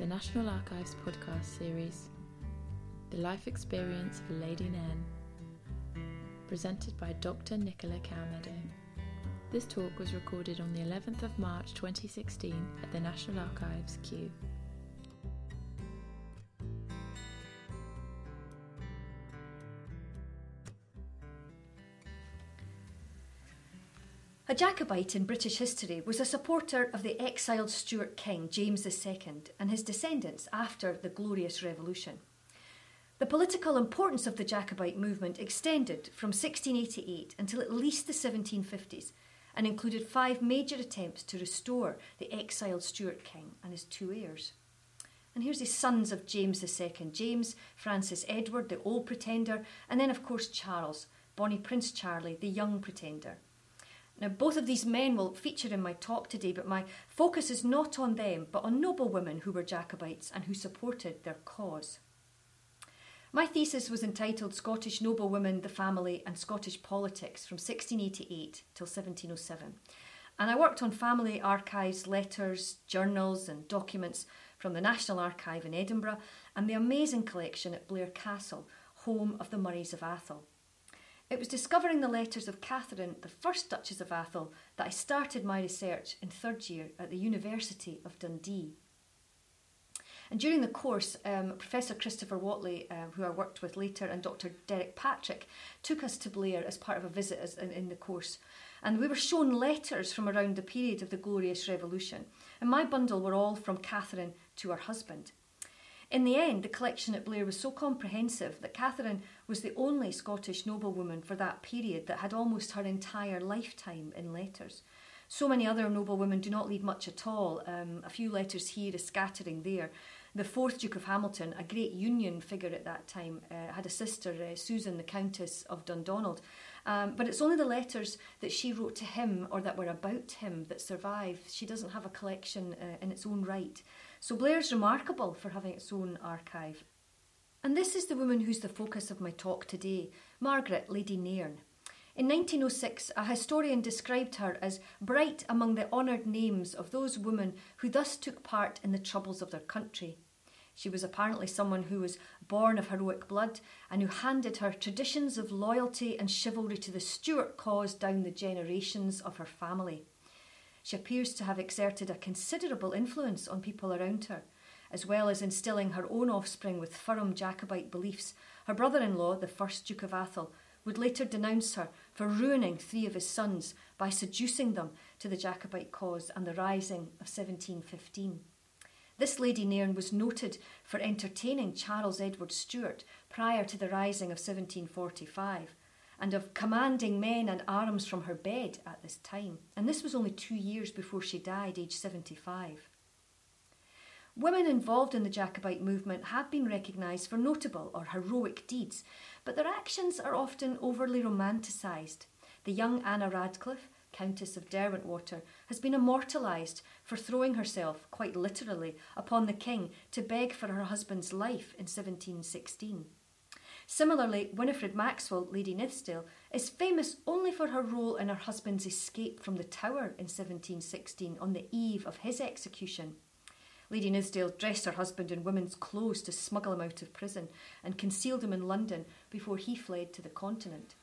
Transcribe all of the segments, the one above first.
the National Archives podcast series, The Life Experience of Lady Nairne, presented by Dr. Nicola Cowmeadow. This talk was recorded on the 11th of March 2016 at the National Archives, Kew. A Jacobite in British history was a supporter of the exiled Stuart king James II and his descendants after the Glorious Revolution. The political importance of the Jacobite movement extended from 1688 until at least the 1750s and included five major attempts to restore the exiled Stuart king and his two heirs. And here's the sons of James II James, Francis Edward, the old pretender, and then, of course, Charles, Bonnie Prince Charlie, the young pretender. Now, both of these men will feature in my talk today, but my focus is not on them, but on noblewomen who were Jacobites and who supported their cause. My thesis was entitled Scottish Noblewomen, the Family and Scottish Politics from 1688 till 1707. And I worked on family archives, letters, journals, and documents from the National Archive in Edinburgh and the amazing collection at Blair Castle, home of the Murrays of Atholl. It was discovering the letters of Catherine, the first Duchess of Atholl, that I started my research in third year at the University of Dundee. And during the course, um, Professor Christopher Whatley, uh, who I worked with later, and Dr. Derek Patrick took us to Blair as part of a visit as, in, in the course. And we were shown letters from around the period of the Glorious Revolution. And my bundle were all from Catherine to her husband. In the end, the collection at Blair was so comprehensive that Catherine was the only Scottish noblewoman for that period that had almost her entire lifetime in letters. So many other noblewomen do not leave much at all, um, a few letters here, a scattering there. The fourth Duke of Hamilton, a great Union figure at that time, uh, had a sister, uh, Susan, the Countess of Dundonald. Um, but it's only the letters that she wrote to him or that were about him that survive. She doesn't have a collection uh, in its own right. So Blair's remarkable for having its own archive. And this is the woman who's the focus of my talk today, Margaret Lady Nairne. In 1906, a historian described her as bright among the honoured names of those women who thus took part in the troubles of their country. She was apparently someone who was born of heroic blood and who handed her traditions of loyalty and chivalry to the Stuart cause down the generations of her family. She appears to have exerted a considerable influence on people around her, as well as instilling her own offspring with firm Jacobite beliefs. Her brother in law, the first Duke of Atholl, would later denounce her for ruining three of his sons by seducing them to the Jacobite cause and the rising of 1715. This Lady Nairne was noted for entertaining Charles Edward Stuart prior to the rising of 1745 and of commanding men and arms from her bed at this time. And this was only two years before she died, aged 75. Women involved in the Jacobite movement have been recognised for notable or heroic deeds, but their actions are often overly romanticised. The young Anna Radcliffe, Countess of Derwentwater, has been immortalised for throwing herself, quite literally, upon the king to beg for her husband's life in 1716. Similarly, Winifred Maxwell, Lady Nithsdale, is famous only for her role in her husband's escape from the Tower in 1716 on the eve of his execution. Lady Nithsdale dressed her husband in women's clothes to smuggle him out of prison and concealed him in London before he fled to the continent.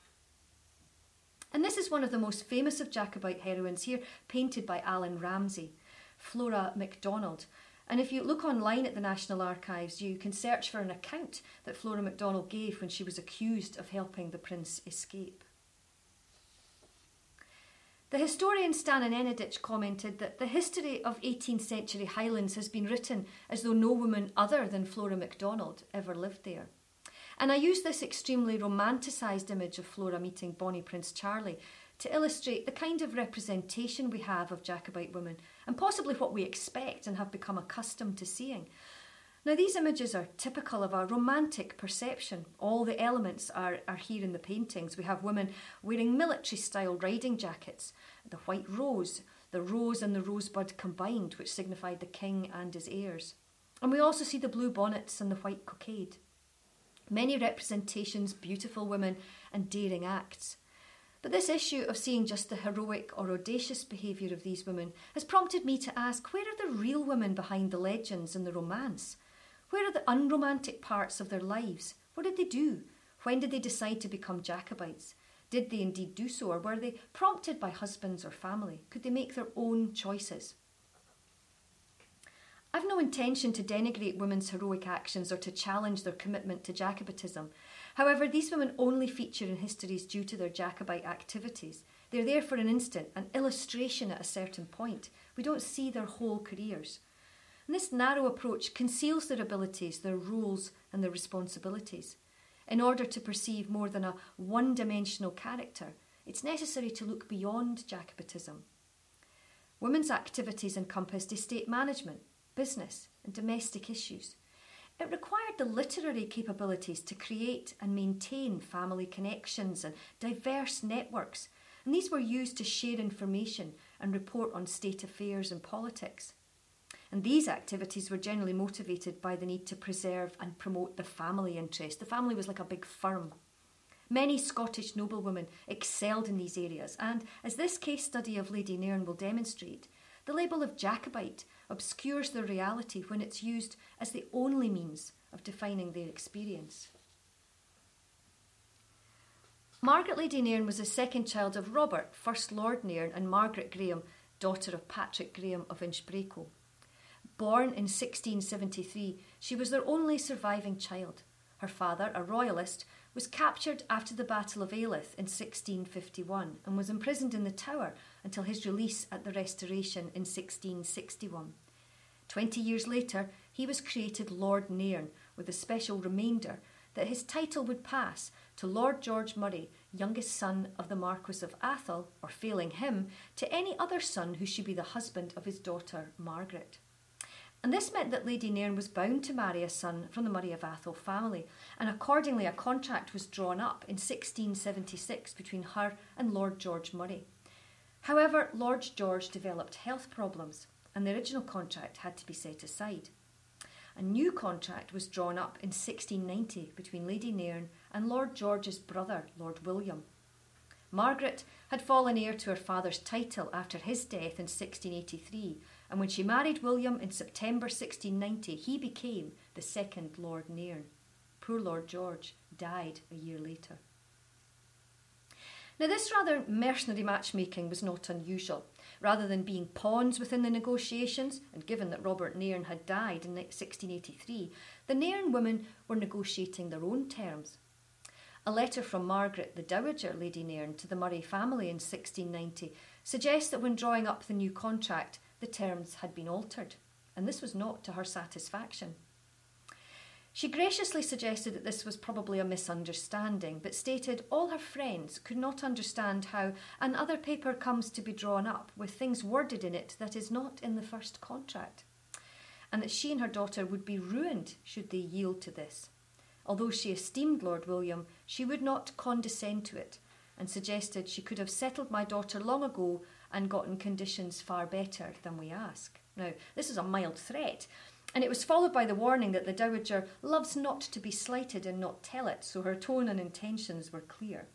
And this is one of the most famous of Jacobite heroines here, painted by Allan Ramsay, Flora MacDonald, and if you look online at the National Archives, you can search for an account that Flora MacDonald gave when she was accused of helping the prince escape. The historian Stana Nenadic commented that the history of 18th century Highlands has been written as though no woman other than Flora MacDonald ever lived there. And I use this extremely romanticised image of Flora meeting Bonnie Prince Charlie to illustrate the kind of representation we have of Jacobite women and possibly what we expect and have become accustomed to seeing. Now, these images are typical of a romantic perception. All the elements are, are here in the paintings. We have women wearing military style riding jackets, the white rose, the rose and the rosebud combined, which signified the king and his heirs. And we also see the blue bonnets and the white cockade. Many representations, beautiful women, and daring acts. But this issue of seeing just the heroic or audacious behaviour of these women has prompted me to ask where are the real women behind the legends and the romance? Where are the unromantic parts of their lives? What did they do? When did they decide to become Jacobites? Did they indeed do so, or were they prompted by husbands or family? Could they make their own choices? I've no intention to denigrate women's heroic actions or to challenge their commitment to Jacobitism. However, these women only feature in histories due to their Jacobite activities. They're there for an instant, an illustration at a certain point. We don't see their whole careers. And this narrow approach conceals their abilities, their roles, and their responsibilities. In order to perceive more than a one dimensional character, it's necessary to look beyond Jacobitism. Women's activities encompassed estate management, business, and domestic issues. It required the literary capabilities to create and maintain family connections and diverse networks, and these were used to share information and report on state affairs and politics. And these activities were generally motivated by the need to preserve and promote the family interest. The family was like a big firm. Many Scottish noblewomen excelled in these areas, and as this case study of Lady Nairne will demonstrate, the label of Jacobite obscures their reality when it's used as the only means of defining their experience. Margaret Lady Nairne was the second child of Robert, First Lord Nairne, and Margaret Graham, daughter of Patrick Graham of Inchbrakie. Born in 1673, she was their only surviving child. Her father, a royalist, was captured after the Battle of Alyth in 1651 and was imprisoned in the Tower until his release at the Restoration in 1661. Twenty years later, he was created Lord Nairne with a special remainder that his title would pass to Lord George Murray, youngest son of the Marquis of Atholl, or failing him, to any other son who should be the husband of his daughter Margaret and this meant that Lady Nairne was bound to marry a son from the Murray of Atholl family, and accordingly a contract was drawn up in 1676 between her and Lord George Murray. However, Lord George developed health problems, and the original contract had to be set aside. A new contract was drawn up in 1690 between Lady Nairne and Lord George's brother, Lord William. Margaret had fallen heir to her father's title after his death in 1683 and when she married William in September 1690, he became the second Lord Nairne. Poor Lord George died a year later. Now, this rather mercenary matchmaking was not unusual. Rather than being pawns within the negotiations, and given that Robert Nairne had died in 1683, the Nairne women were negotiating their own terms. A letter from Margaret, the Dowager Lady Nairne, to the Murray family in 1690 suggests that when drawing up the new contract, the terms had been altered, and this was not to her satisfaction. She graciously suggested that this was probably a misunderstanding, but stated all her friends could not understand how another paper comes to be drawn up with things worded in it that is not in the first contract, and that she and her daughter would be ruined should they yield to this. Although she esteemed Lord William, she would not condescend to it, and suggested she could have settled my daughter long ago and gotten conditions far better than we ask. Now, this is a mild threat, and it was followed by the warning that the Dowager loves not to be slighted and not tell it, so her tone and intentions were clear.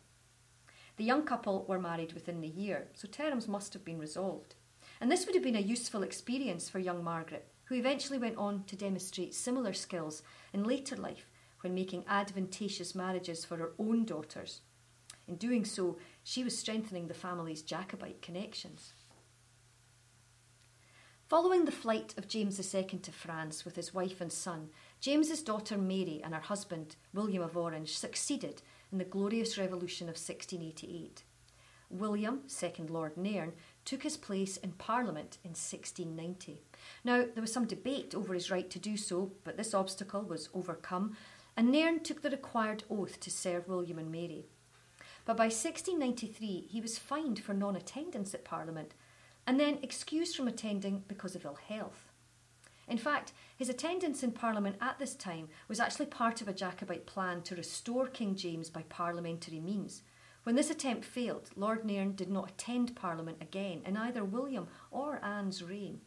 The young couple were married within the year, so terms must have been resolved. And this would have been a useful experience for young Margaret, who eventually went on to demonstrate similar skills in later life when making advantageous marriages for her own daughters. In doing so, she was strengthening the family's Jacobite connections. Following the flight of James II to France with his wife and son, James's daughter Mary and her husband William of Orange succeeded in the glorious revolution of 1688. William, second Lord Nairne, took his place in Parliament in 1690. Now, there was some debate over his right to do so, but this obstacle was overcome, and Nairne took the required oath to serve William and Mary. But by 1693, he was fined for non attendance at Parliament and then excused from attending because of ill health. In fact, his attendance in Parliament at this time was actually part of a Jacobite plan to restore King James by parliamentary means. When this attempt failed, Lord Nairne did not attend Parliament again in either William or Anne's reign.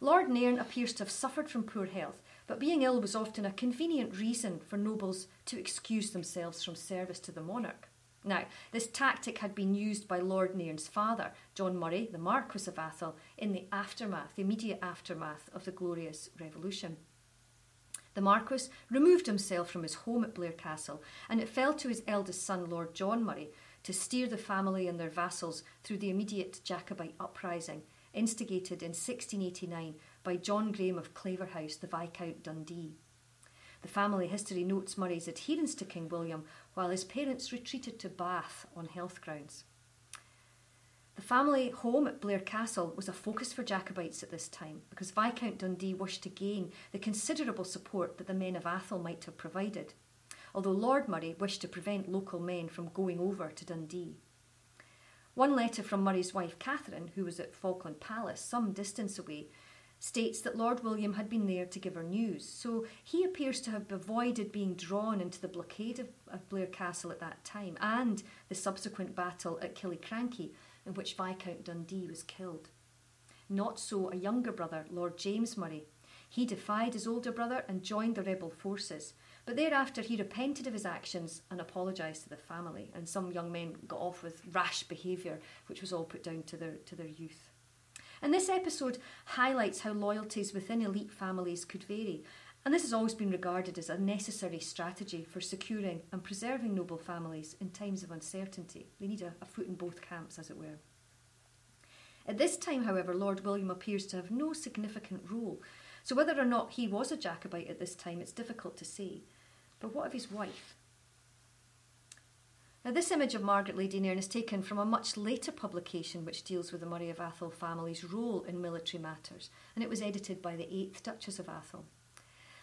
Lord Nairne appears to have suffered from poor health but being ill was often a convenient reason for nobles to excuse themselves from service to the monarch. Now, this tactic had been used by Lord Nairne's father, John Murray, the Marquis of Atholl, in the aftermath, the immediate aftermath of the Glorious Revolution. The Marquis removed himself from his home at Blair Castle, and it fell to his eldest son, Lord John Murray, to steer the family and their vassals through the immediate Jacobite uprising, instigated in 1689 by John Graham of Claverhouse, the Viscount Dundee. The family history notes Murray's adherence to King William while his parents retreated to Bath on health grounds. The family home at Blair Castle was a focus for Jacobites at this time because Viscount Dundee wished to gain the considerable support that the men of Atholl might have provided, although Lord Murray wished to prevent local men from going over to Dundee. One letter from Murray's wife Catherine, who was at Falkland Palace, some distance away, states that Lord William had been there to give her news, so he appears to have avoided being drawn into the blockade of, of Blair Castle at that time and the subsequent battle at Killiecrankie, in which Viscount Dundee was killed. Not so a younger brother, Lord James Murray. He defied his older brother and joined the rebel forces, but thereafter he repented of his actions and apologised to the family, and some young men got off with rash behaviour, which was all put down to their, to their youth. And this episode highlights how loyalties within elite families could vary, and this has always been regarded as a necessary strategy for securing and preserving noble families in times of uncertainty. They need a, a foot in both camps, as it were. At this time, however, Lord William appears to have no significant role, so whether or not he was a Jacobite at this time, it's difficult to say. But what of his wife? Now, this image of Margaret Lady Nairne is taken from a much later publication which deals with the Murray of Atholl family's role in military matters, and it was edited by the 8th Duchess of Atholl.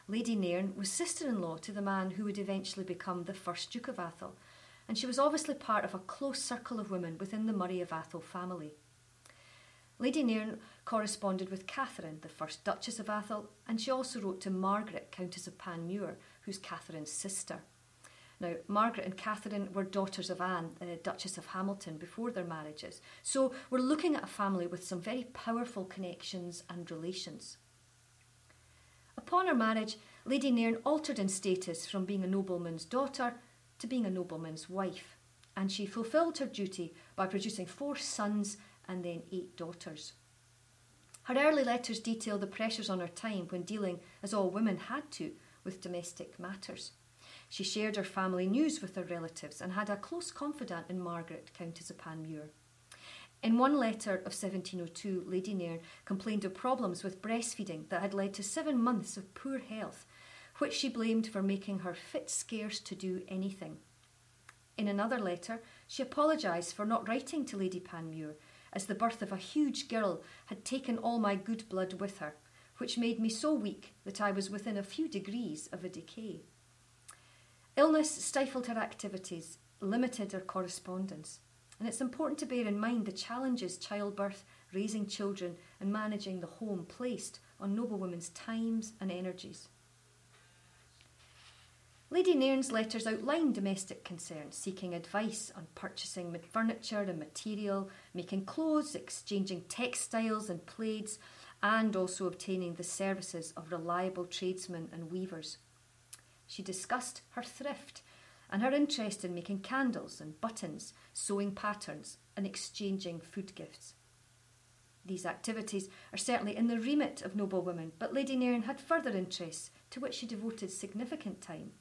Lady Nairne was sister in law to the man who would eventually become the first Duke of Atholl, and she was obviously part of a close circle of women within the Murray of Atholl family. Lady Nairne corresponded with Catherine, the first Duchess of Atholl, and she also wrote to Margaret, Countess of Panmure, who's Catherine's sister. Now, Margaret and Catherine were daughters of Anne, the Duchess of Hamilton, before their marriages. So we're looking at a family with some very powerful connections and relations. Upon her marriage, Lady Nairne altered in status from being a nobleman's daughter to being a nobleman's wife, and she fulfilled her duty by producing four sons and then eight daughters. Her early letters detail the pressures on her time when dealing, as all women had to, with domestic matters. She shared her family news with her relatives and had a close confidant in Margaret, Countess of Panmure. In one letter of 1702, Lady Nairne complained of problems with breastfeeding that had led to seven months of poor health, which she blamed for making her fit scarce to do anything. In another letter, she apologised for not writing to Lady Panmure, as the birth of a huge girl had taken all my good blood with her, which made me so weak that I was within a few degrees of a decay. Illness stifled her activities, limited her correspondence. And it's important to bear in mind the challenges childbirth, raising children, and managing the home placed on noblewomen's times and energies. Lady Nairne's letters outline domestic concerns, seeking advice on purchasing furniture and material, making clothes, exchanging textiles and plaids, and also obtaining the services of reliable tradesmen and weavers. She discussed her thrift and her interest in making candles and buttons, sewing patterns, and exchanging food gifts. These activities are certainly in the remit of noble women, but Lady Nairne had further interests to which she devoted significant time.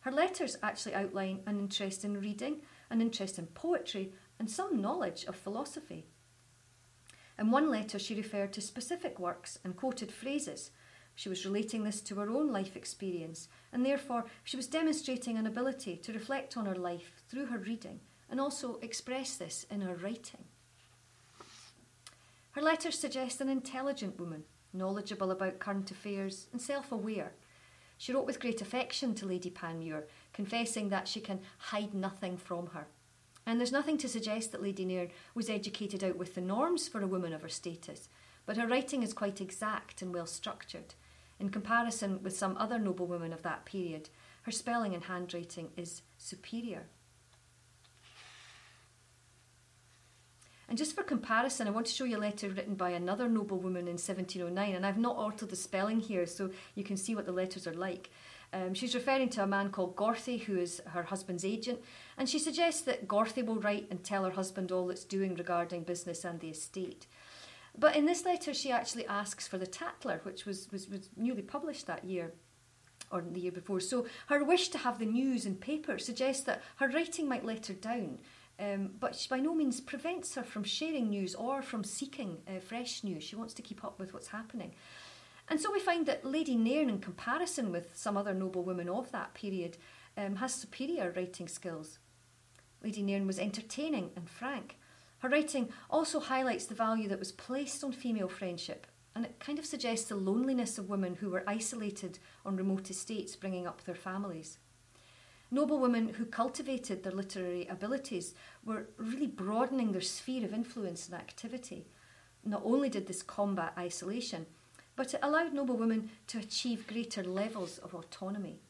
Her letters actually outline an interest in reading, an interest in poetry, and some knowledge of philosophy. In one letter, she referred to specific works and quoted phrases she was relating this to her own life experience, and therefore she was demonstrating an ability to reflect on her life through her reading and also express this in her writing. Her letters suggest an intelligent woman, knowledgeable about current affairs and self aware. She wrote with great affection to Lady Panmure, confessing that she can hide nothing from her. And there's nothing to suggest that Lady Nairne was educated out with the norms for a woman of her status, but her writing is quite exact and well structured, in comparison with some other noblewomen of that period, her spelling and handwriting is superior. And just for comparison, I want to show you a letter written by another noblewoman in 1709, and I've not altered the spelling here so you can see what the letters are like. Um, she's referring to a man called Gorthy, who is her husband's agent, and she suggests that Gorthy will write and tell her husband all it's doing regarding business and the estate. But in this letter, she actually asks for the Tatler, which was, was, was newly published that year or the year before. So her wish to have the news in paper suggests that her writing might let her down, um, but she by no means prevents her from sharing news or from seeking uh, fresh news. She wants to keep up with what's happening. And so we find that Lady Nairne, in comparison with some other noble women of that period, um, has superior writing skills. Lady Nairne was entertaining and frank. Her writing also highlights the value that was placed on female friendship, and it kind of suggests the loneliness of women who were isolated on remote estates bringing up their families. Noble women who cultivated their literary abilities were really broadening their sphere of influence and activity. Not only did this combat isolation, but it allowed noble women to achieve greater levels of autonomy.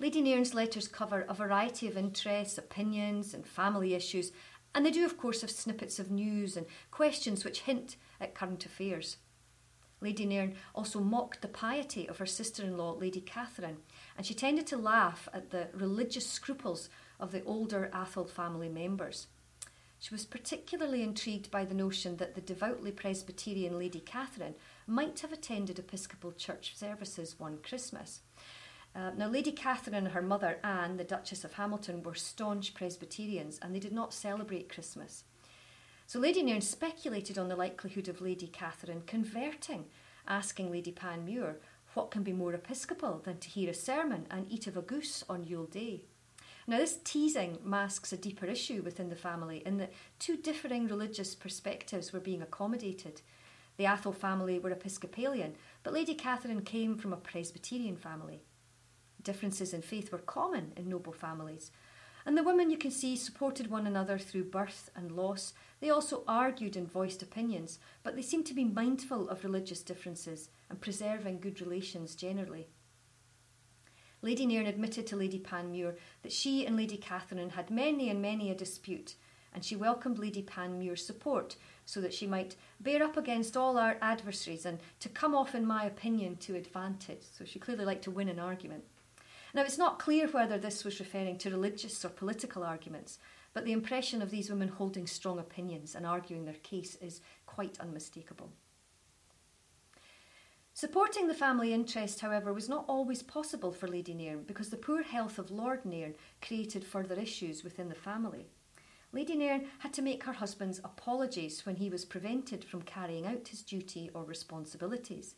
Lady Nairne's letters cover a variety of interests, opinions, and family issues, and they do, of course, have snippets of news and questions which hint at current affairs. Lady Nairne also mocked the piety of her sister in law, Lady Catherine, and she tended to laugh at the religious scruples of the older Atholl family members. She was particularly intrigued by the notion that the devoutly Presbyterian Lady Catherine might have attended Episcopal church services one Christmas. Uh, now, Lady Catherine and her mother Anne, the Duchess of Hamilton, were staunch Presbyterians and they did not celebrate Christmas. So Lady Nairne speculated on the likelihood of Lady Catherine converting, asking Lady Panmure, what can be more Episcopal than to hear a sermon and eat of a goose on Yule Day? Now, this teasing masks a deeper issue within the family in that two differing religious perspectives were being accommodated. The Atholl family were Episcopalian, but Lady Catherine came from a Presbyterian family. Differences in faith were common in noble families. And the women you can see supported one another through birth and loss. They also argued and voiced opinions, but they seemed to be mindful of religious differences and preserving good relations generally. Lady Nairne admitted to Lady Panmure that she and Lady Catherine had many and many a dispute, and she welcomed Lady Panmure's support so that she might bear up against all our adversaries and to come off, in my opinion, to advantage. So she clearly liked to win an argument. Now, it's not clear whether this was referring to religious or political arguments, but the impression of these women holding strong opinions and arguing their case is quite unmistakable. Supporting the family interest, however, was not always possible for Lady Nairne because the poor health of Lord Nairne created further issues within the family. Lady Nairne had to make her husband's apologies when he was prevented from carrying out his duty or responsibilities.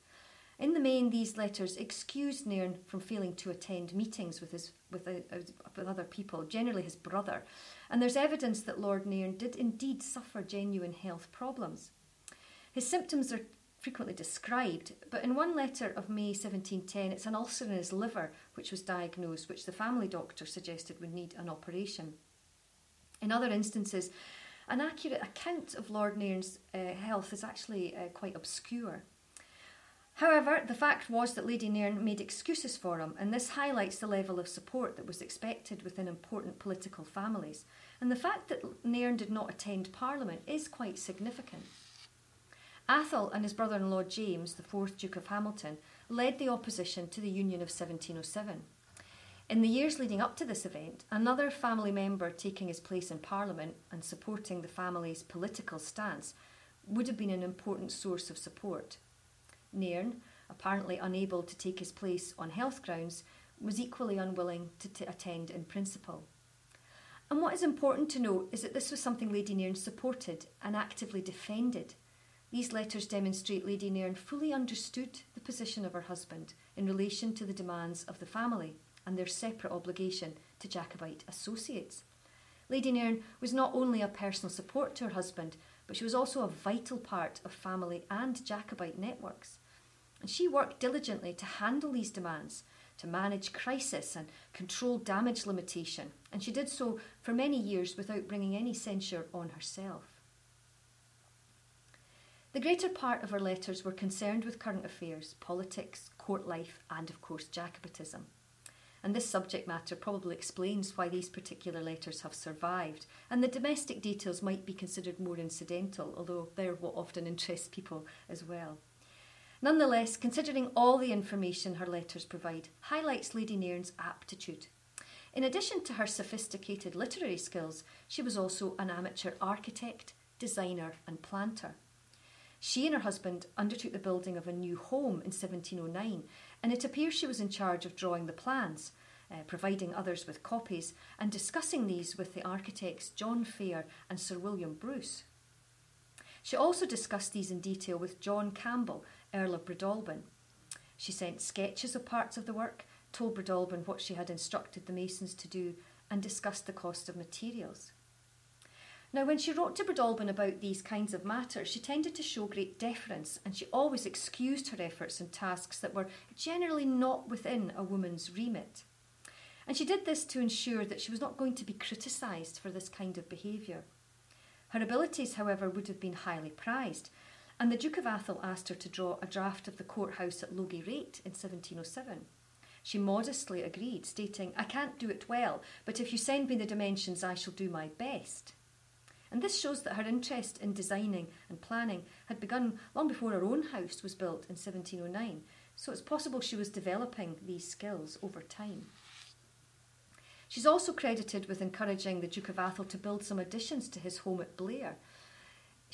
In the main, these letters excused Nairne from failing to attend meetings with, his, with, uh, with other people, generally his brother, and there's evidence that Lord Nairne did indeed suffer genuine health problems. His symptoms are frequently described, but in one letter of May 1710, it's an ulcer in his liver which was diagnosed, which the family doctor suggested would need an operation. In other instances, an accurate account of Lord Nairne's uh, health is actually uh, quite obscure. However, the fact was that Lady Nairne made excuses for him, and this highlights the level of support that was expected within important political families. And the fact that Nairne did not attend Parliament is quite significant. Atholl and his brother in law James, the fourth Duke of Hamilton, led the opposition to the Union of 1707. In the years leading up to this event, another family member taking his place in Parliament and supporting the family's political stance would have been an important source of support. Nairne, apparently unable to take his place on health grounds, was equally unwilling to attend in principle. And what is important to note is that this was something Lady Nairne supported and actively defended these letters demonstrate Lady Nairne fully understood the position of her husband in relation to the demands of the family and their separate obligation to Jacobite associates. Lady Nairne was not only a personal support to her husband, but she was also a vital part of family and Jacobite networks. And she worked diligently to handle these demands, to manage crisis and control damage limitation, and she did so for many years without bringing any censure on herself. The greater part of her letters were concerned with current affairs, politics, court life, and of course Jacobitism. And this subject matter probably explains why these particular letters have survived, and the domestic details might be considered more incidental, although they're what often interests people as well. Nonetheless, considering all the information her letters provide, highlights Lady Nairne's aptitude. In addition to her sophisticated literary skills, she was also an amateur architect, designer, and planter. She and her husband undertook the building of a new home in 1709, and it appears she was in charge of drawing the plans, uh, providing others with copies, and discussing these with the architects John Fair and Sir William Bruce. She also discussed these in detail with John Campbell, Earl of Breadalbane. She sent sketches of parts of the work, told Breadalbane what she had instructed the masons to do, and discussed the cost of materials. Now, when she wrote to Breadalbane about these kinds of matters, she tended to show great deference and she always excused her efforts and tasks that were generally not within a woman's remit. And she did this to ensure that she was not going to be criticised for this kind of behaviour. Her abilities, however, would have been highly prized, and the Duke of Atholl asked her to draw a draft of the courthouse at Logierait in 1707. She modestly agreed, stating, I can't do it well, but if you send me the dimensions, I shall do my best. And this shows that her interest in designing and planning had begun long before her own house was built in 1709, so it's possible she was developing these skills over time. She's also credited with encouraging the Duke of Atholl to build some additions to his home at Blair.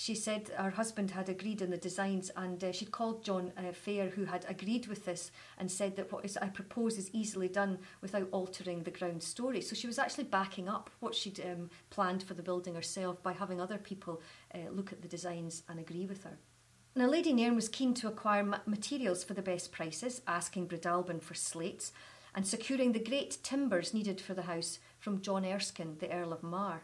She said her husband had agreed on the designs, and uh, she'd called John uh, Fair, who had agreed with this, and said that what I propose is easily done without altering the ground story. So she was actually backing up what she'd um, planned for the building herself by having other people uh, look at the designs and agree with her. Now, Lady Nairne was keen to acquire ma- materials for the best prices, asking Breadalbane for slates and securing the great timbers needed for the house from John Erskine, the Earl of Mar.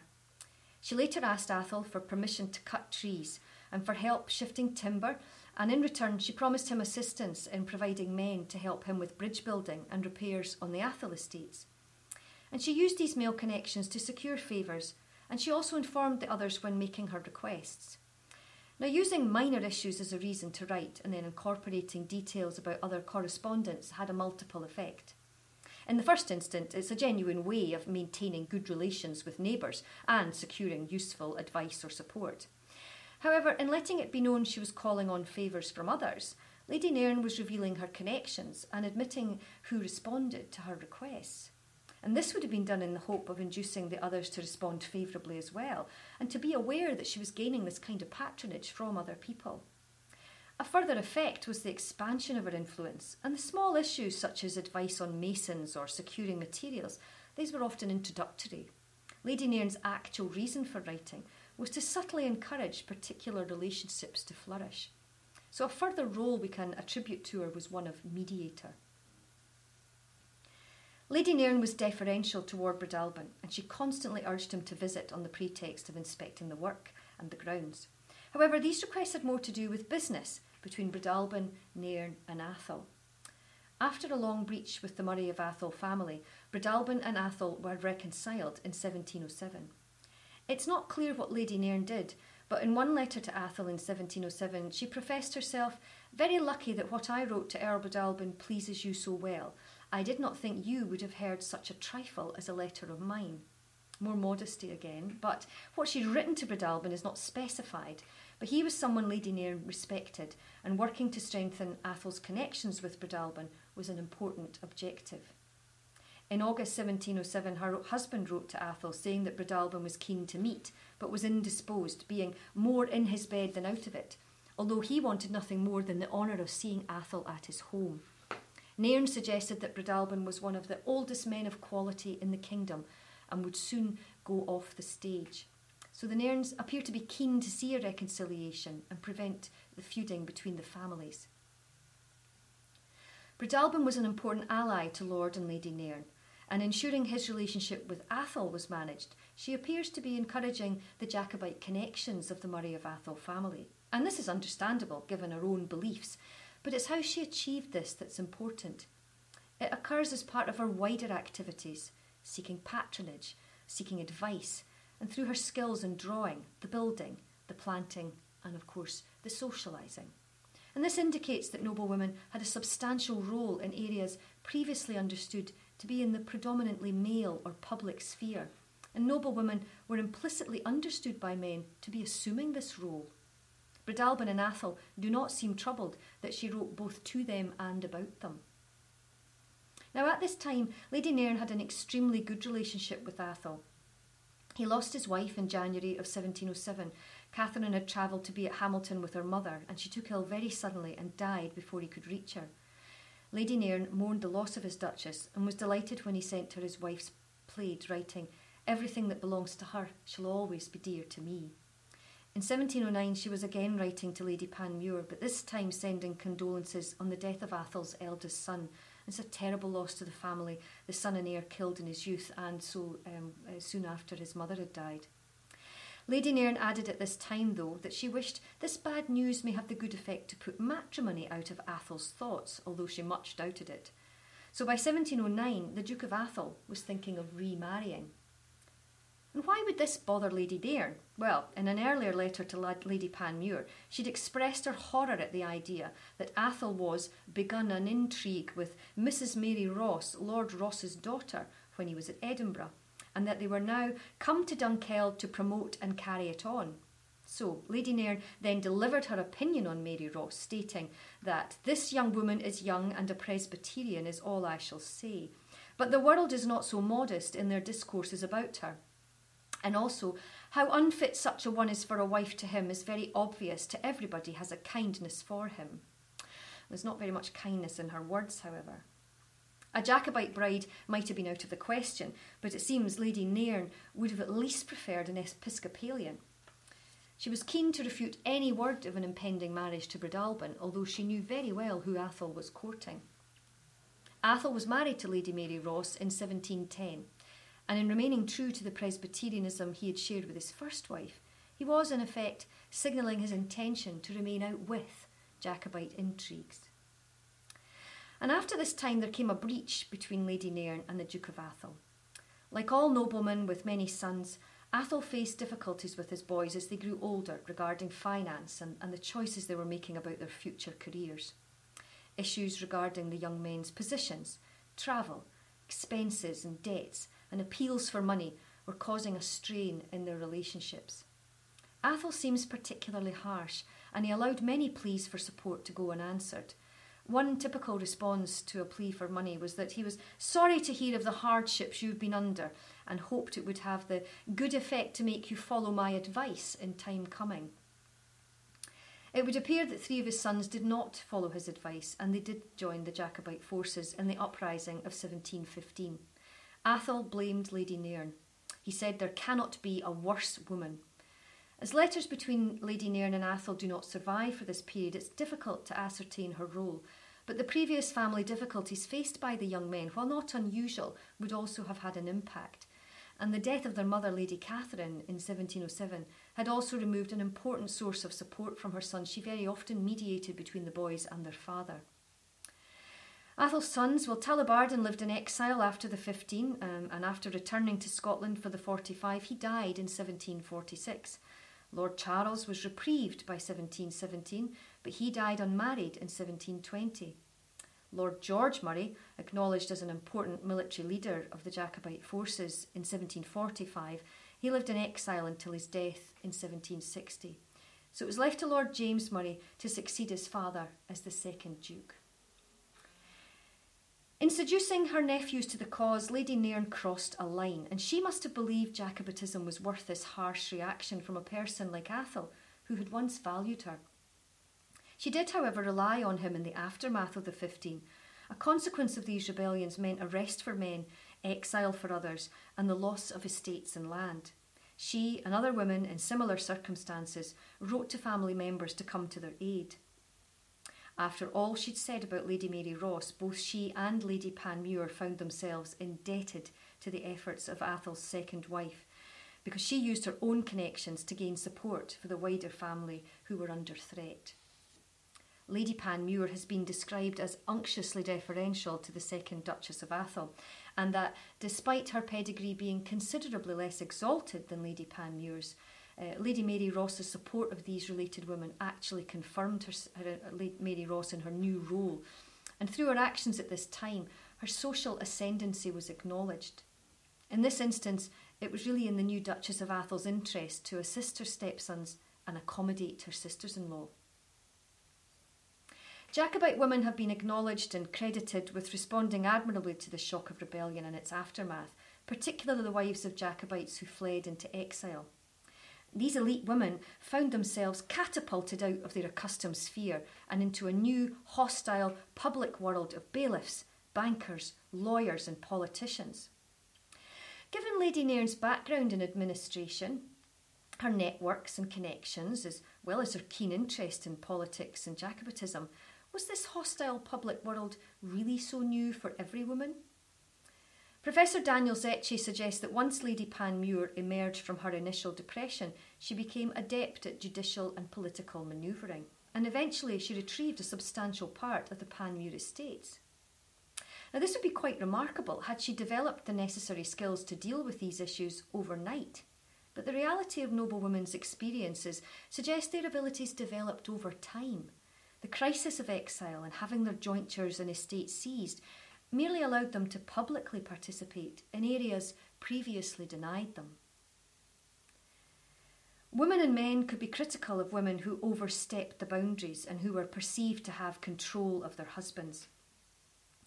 She later asked Atholl for permission to cut trees and for help shifting timber, and in return she promised him assistance in providing men to help him with bridge building and repairs on the Atholl estates. And she used these male connections to secure favours, and she also informed the others when making her requests. Now, using minor issues as a reason to write and then incorporating details about other correspondence had a multiple effect. In the first instance, it's a genuine way of maintaining good relations with neighbours and securing useful advice or support. However, in letting it be known she was calling on favours from others, Lady Nairne was revealing her connections and admitting who responded to her requests. And this would have been done in the hope of inducing the others to respond favourably as well, and to be aware that she was gaining this kind of patronage from other people. A further effect was the expansion of her influence, and the small issues such as advice on masons or securing materials, these were often introductory. Lady Nairne's actual reason for writing was to subtly encourage particular relationships to flourish. So a further role we can attribute to her was one of mediator. Lady Nairne was deferential toward Breadalbane, and she constantly urged him to visit on the pretext of inspecting the work and the grounds. However, these requests had more to do with business between Breadalbane, Nairne, and Atholl. After a long breach with the Murray of Atholl family, Breadalbane and Atholl were reconciled in 1707. It's not clear what Lady Nairne did, but in one letter to Atholl in 1707, she professed herself very lucky that what I wrote to Earl pleases you so well. I did not think you would have heard such a trifle as a letter of mine. More modesty again, but what she'd written to Breadalbane is not specified, but he was someone Lady Nairne respected, and working to strengthen Atholl's connections with Breadalbane was an important objective. In August 1707, her husband wrote to Atholl saying that Breadalbane was keen to meet, but was indisposed, being more in his bed than out of it, although he wanted nothing more than the honour of seeing Atholl at his home. Nairne suggested that Breadalbane was one of the oldest men of quality in the kingdom and would soon go off the stage. So the Nairnes appear to be keen to see a reconciliation and prevent the feuding between the families. Breadalbane was an important ally to Lord and Lady Nairne, and ensuring his relationship with Atholl was managed, she appears to be encouraging the Jacobite connections of the Murray of Atholl family. And this is understandable given her own beliefs, but it's how she achieved this that's important. It occurs as part of her wider activities, seeking patronage, seeking advice, and through her skills in drawing, the building, the planting, and of course the socialising. And this indicates that noblewomen had a substantial role in areas previously understood to be in the predominantly male or public sphere, and noblewomen were implicitly understood by men to be assuming this role. Breadalbane and Atholl do not seem troubled that she wrote both to them and about them. Now, at this time, Lady Nairne had an extremely good relationship with Atholl. He lost his wife in January of 1707. Catherine had travelled to be at Hamilton with her mother, and she took ill very suddenly and died before he could reach her. Lady Nairne mourned the loss of his Duchess and was delighted when he sent her his wife's plaid, writing, Everything that belongs to her shall always be dear to me. In 1709, she was again writing to Lady Panmure, but this time sending condolences on the death of Atholl's eldest son. It's a terrible loss to the family, the son and heir killed in his youth and so um, uh, soon after his mother had died. Lady Nairne added at this time, though, that she wished this bad news may have the good effect to put matrimony out of Atholl's thoughts, although she much doubted it. So by 1709, the Duke of Atholl was thinking of remarrying. And why would this bother Lady Nairne? Well, in an earlier letter to Lady Panmure, she'd expressed her horror at the idea that Atholl was begun an intrigue with Mrs. Mary Ross, Lord Ross's daughter, when he was at Edinburgh, and that they were now come to Dunkeld to promote and carry it on. So, Lady Nairne then delivered her opinion on Mary Ross, stating that this young woman is young and a Presbyterian, is all I shall say. But the world is not so modest in their discourses about her. And also, how unfit such a one is for a wife to him is very obvious to everybody has a kindness for him. There's not very much kindness in her words, however. A Jacobite bride might have been out of the question, but it seems Lady Nairne would have at least preferred an Episcopalian. She was keen to refute any word of an impending marriage to Breadalbane, although she knew very well who Atholl was courting. Atholl was married to Lady Mary Ross in 1710, and in remaining true to the Presbyterianism he had shared with his first wife, he was, in effect, signalling his intention to remain out with Jacobite intrigues. And after this time, there came a breach between Lady Nairne and the Duke of Atholl. Like all noblemen with many sons, Atholl faced difficulties with his boys as they grew older regarding finance and, and the choices they were making about their future careers. Issues regarding the young men's positions, travel, expenses, and debts, and appeals for money were causing a strain in their relationships. Atholl seems particularly harsh, and he allowed many pleas for support to go unanswered, one typical response to a plea for money was that he was sorry to hear of the hardships you've been under and hoped it would have the good effect to make you follow my advice in time coming. It would appear that three of his sons did not follow his advice and they did join the Jacobite forces in the uprising of 1715. Atholl blamed Lady Nairne. He said there cannot be a worse woman. As letters between Lady Nairne and Atholl do not survive for this period, it's difficult to ascertain her role. But the previous family difficulties faced by the young men, while not unusual, would also have had an impact. And the death of their mother, Lady Catherine, in 1707, had also removed an important source of support from her son. She very often mediated between the boys and their father. Atholl's sons, well, Tullibardine lived in exile after the 15, um, and after returning to Scotland for the 45, he died in 1746. Lord Charles was reprieved by 1717, but he died unmarried in 1720. Lord George Murray, acknowledged as an important military leader of the Jacobite forces in 1745, he lived in exile until his death in 1760. So it was left to Lord James Murray to succeed his father as the second Duke. In seducing her nephews to the cause, Lady Nairne crossed a line, and she must have believed Jacobitism was worth this harsh reaction from a person like Atholl, who had once valued her. She did, however, rely on him in the aftermath of the Fifteen. A consequence of these rebellions meant arrest for men, exile for others, and the loss of estates and land. She and other women in similar circumstances wrote to family members to come to their aid. After all she'd said about Lady Mary Ross, both she and Lady Panmure found themselves indebted to the efforts of Atholl's second wife, because she used her own connections to gain support for the wider family who were under threat. Lady Panmure has been described as unctuously deferential to the second Duchess of Atholl, and that despite her pedigree being considerably less exalted than Lady Panmure's, uh, Lady Mary Ross's support of these related women actually confirmed her, her, her, Mary Ross in her new role. And through her actions at this time, her social ascendancy was acknowledged. In this instance, it was really in the new Duchess of Atholl's interest to assist her stepsons and accommodate her sisters in law. Jacobite women have been acknowledged and credited with responding admirably to the shock of rebellion and its aftermath, particularly the wives of Jacobites who fled into exile. These elite women found themselves catapulted out of their accustomed sphere and into a new, hostile, public world of bailiffs, bankers, lawyers, and politicians. Given Lady Nairne's background in administration, her networks and connections, as well as her keen interest in politics and Jacobitism, was this hostile public world really so new for every woman? Professor Daniel Szechi suggests that once Lady Panmure emerged from her initial depression, she became adept at judicial and political manoeuvring, and eventually she retrieved a substantial part of the Panmure estates. Now, this would be quite remarkable had she developed the necessary skills to deal with these issues overnight. But the reality of noblewomen's experiences suggests their abilities developed over time the crisis of exile and having their jointures and estates seized merely allowed them to publicly participate in areas previously denied them. Women and men could be critical of women who overstepped the boundaries and who were perceived to have control of their husbands.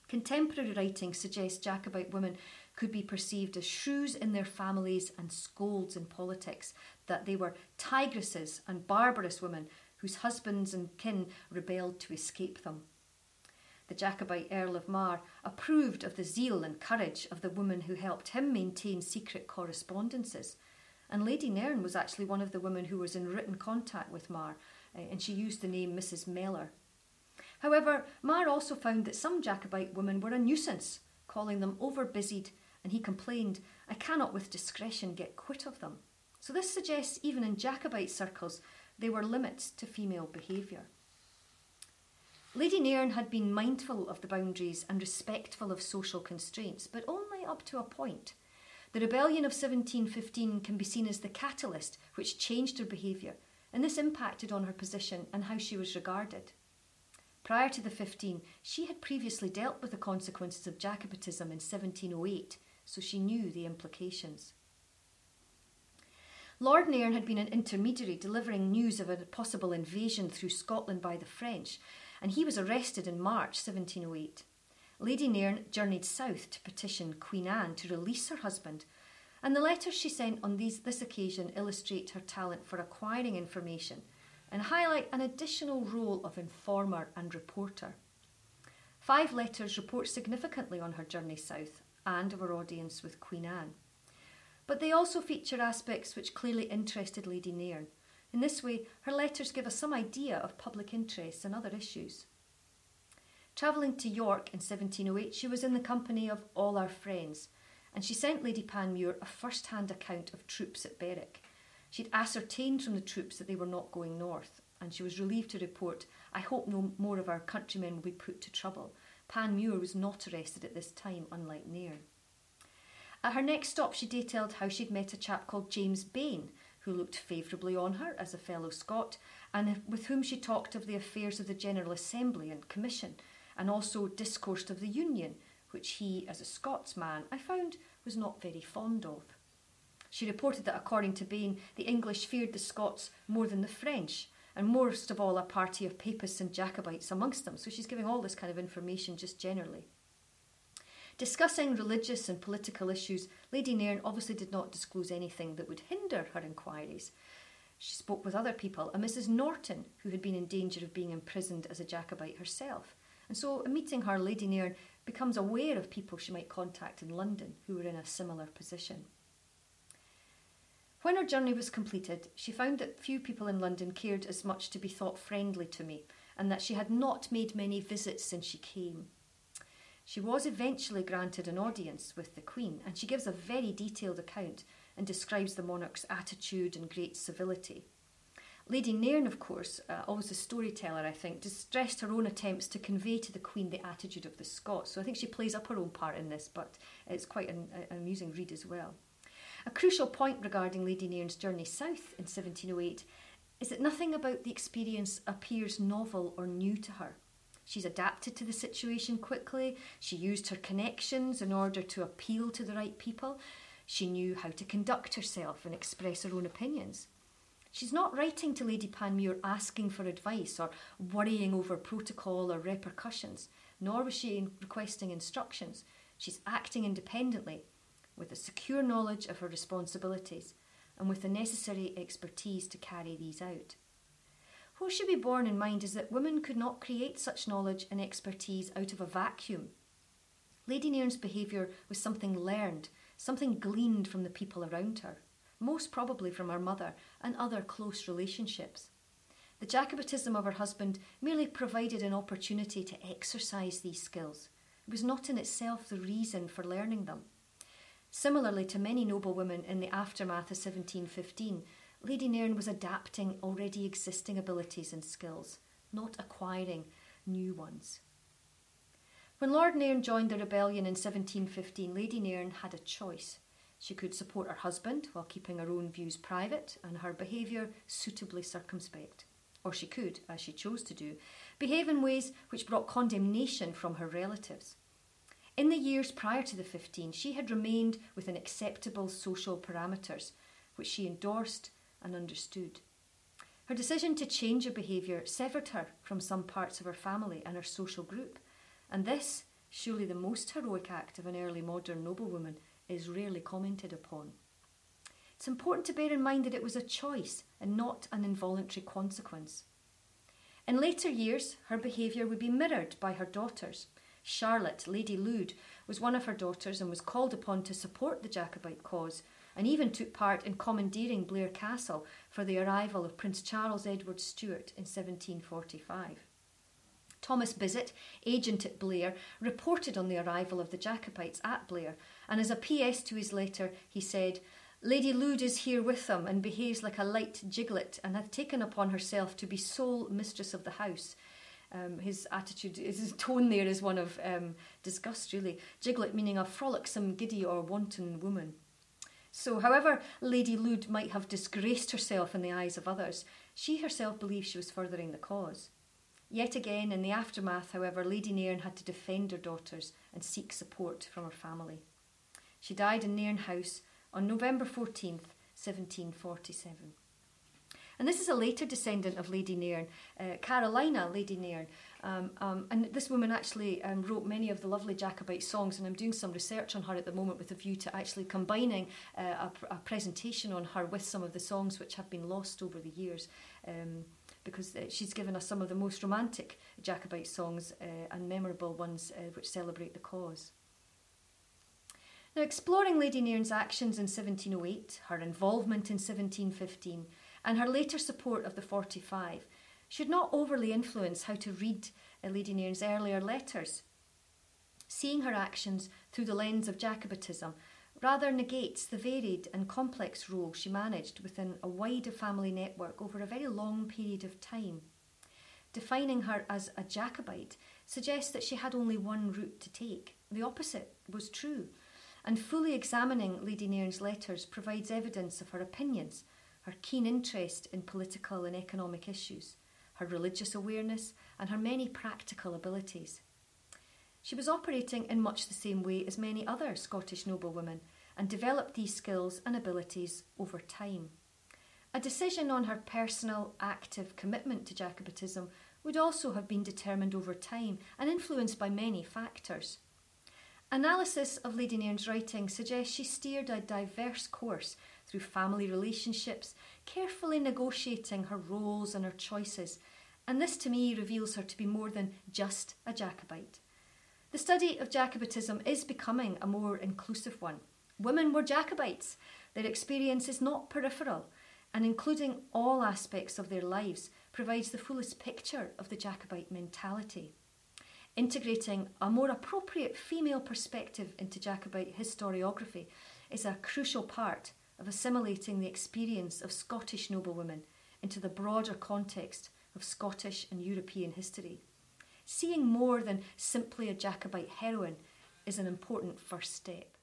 Contemporary writing suggests Jacobite women could be perceived as shrews in their families and scolds in politics, that they were tigresses and barbarous women whose husbands and kin rebelled to escape them. The Jacobite Earl of Mar approved of the zeal and courage of the woman who helped him maintain secret correspondences. And Lady Nairne was actually one of the women who was in written contact with Mar, eh, and she used the name Mrs. Mellor. However, Mar also found that some Jacobite women were a nuisance, calling them overbusied, and he complained, I cannot with discretion get quit of them. So this suggests, even in Jacobite circles, there were limits to female behaviour. Lady Nairne had been mindful of the boundaries and respectful of social constraints, but only up to a point. The rebellion of 1715 can be seen as the catalyst which changed her behaviour, and this impacted on her position and how she was regarded. Prior to the 15, she had previously dealt with the consequences of Jacobitism in 1708, so she knew the implications. Lord Nairne had been an intermediary delivering news of a possible invasion through Scotland by the French, and he was arrested in March 1708. Lady Nairne journeyed south to petition Queen Anne to release her husband, and the letters she sent on these, this occasion illustrate her talent for acquiring information and highlight an additional role of informer and reporter. Five letters report significantly on her journey south and of her audience with Queen Anne but they also feature aspects which clearly interested Lady Nairne. In this way, her letters give us some idea of public interests and other issues. Travelling to York in 1708, she was in the company of all our friends, and she sent Lady Panmure a first hand account of troops at Berwick. She'd ascertained from the troops that they were not going north, and she was relieved to report, I hope no more of our countrymen will be put to trouble. Panmure was not arrested at this time, unlike Nairne. At her next stop, she detailed how she'd met a chap called James Bain, who looked favourably on her as a fellow Scot, and with whom she talked of the affairs of the General Assembly and Commission, and also discoursed of the Union, which he, as a Scotsman, I found was not very fond of. She reported that, according to Bain, the English feared the Scots more than the French, and most of all a party of Papists and Jacobites amongst them. So she's giving all this kind of information just generally. Discussing religious and political issues, Lady Nairne obviously did not disclose anything that would hinder her inquiries. She spoke with other people, a Mrs. Norton, who had been in danger of being imprisoned as a Jacobite herself. And so, in meeting her, Lady Nairne becomes aware of people she might contact in London who were in a similar position. When her journey was completed, she found that few people in London cared as much to be thought friendly to me, and that she had not made many visits since she came. She was eventually granted an audience with the Queen, and she gives a very detailed account and describes the monarch's attitude and great civility. Lady Nairne, of course, uh, always a storyteller, I think, distressed her own attempts to convey to the Queen the attitude of the Scots. So I think she plays up her own part in this, but it's quite an, an amusing read as well. A crucial point regarding Lady Nairne's journey south in 1708 is that nothing about the experience appears novel or new to her. She's adapted to the situation quickly. She used her connections in order to appeal to the right people. She knew how to conduct herself and express her own opinions. She's not writing to Lady Panmure asking for advice or worrying over protocol or repercussions, nor was she requesting instructions. She's acting independently, with a secure knowledge of her responsibilities and with the necessary expertise to carry these out. What should be borne in mind is that women could not create such knowledge and expertise out of a vacuum. Lady Nairne's behaviour was something learned, something gleaned from the people around her most probably from her mother and other close relationships. The Jacobitism of her husband merely provided an opportunity to exercise these skills. It was not in itself the reason for learning them. Similarly to many noble women in the aftermath of 1715, Lady Nairne was adapting already existing abilities and skills, not acquiring new ones. When Lord Nairne joined the rebellion in 1715, Lady Nairne had a choice. She could support her husband while keeping her own views private and her behaviour suitably circumspect. Or she could, as she chose to do, behave in ways which brought condemnation from her relatives. In the years prior to the 15, she had remained within acceptable social parameters, which she endorsed and understood. Her decision to change her behaviour severed her from some parts of her family and her social group, and this, surely the most heroic act of an early modern noblewoman, is rarely commented upon. It's important to bear in mind that it was a choice and not an involuntary consequence. In later years, her behaviour would be mirrored by her daughters. Charlotte, Lady Lude, was one of her daughters and was called upon to support the Jacobite cause, and even took part in commandeering Blair Castle for the arrival of Prince Charles Edward Stuart in 1745. Thomas Bisset, agent at Blair, reported on the arrival of the Jacobites at Blair, and as a PS to his letter, he said, Lady Lude is here with them and behaves like a light giglet and hath taken upon herself to be sole mistress of the house. Um, his attitude, his tone there is one of um, disgust, really. Giglet meaning a frolicsome, giddy, or wanton woman. So, however Lady Lude might have disgraced herself in the eyes of others, she herself believed she was furthering the cause. Yet again, in the aftermath, however, Lady Nairne had to defend her daughters and seek support from her family. She died in Nairne House on November 14th, 1747. And this is a later descendant of Lady Nairne, uh, Carolina Lady Nairne. Um, um, and this woman actually um, wrote many of the lovely Jacobite songs, and I'm doing some research on her at the moment with a view to actually combining uh, a, a, presentation on her with some of the songs which have been lost over the years. Um, because uh, she's given us some of the most romantic Jacobite songs uh, and memorable ones uh, which celebrate the cause. Now, exploring Lady Nairne's actions in 1708, her involvement in 1715, and her later support of the 45 should not overly influence how to read Lady Nairne's earlier letters. Seeing her actions through the lens of Jacobitism rather negates the varied and complex role she managed within a wider family network over a very long period of time. Defining her as a Jacobite suggests that she had only one route to take. The opposite was true, and fully examining Lady Nairne's letters provides evidence of her opinions, her keen interest in political and economic issues, her religious awareness, and her many practical abilities. She was operating in much the same way as many other Scottish noblewomen and developed these skills and abilities over time. A decision on her personal, active commitment to Jacobitism would also have been determined over time and influenced by many factors. Analysis of Lady Nairne's writing suggests she steered a diverse course through family relationships, carefully negotiating her roles and her choices, and this to me reveals her to be more than just a Jacobite. The study of Jacobitism is becoming a more inclusive one. Women were Jacobites. Their experience is not peripheral, and including all aspects of their lives provides the fullest picture of the Jacobite mentality. Integrating a more appropriate female perspective into Jacobite historiography is a crucial part of assimilating the experience of Scottish noblewomen into the broader context of Scottish and European history. Seeing more than simply a Jacobite heroine is an important first step.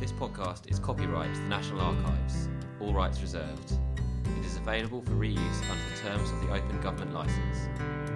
This podcast is copyright to the National Archives, all rights reserved. It is available for reuse under the terms of the Open Government Licence.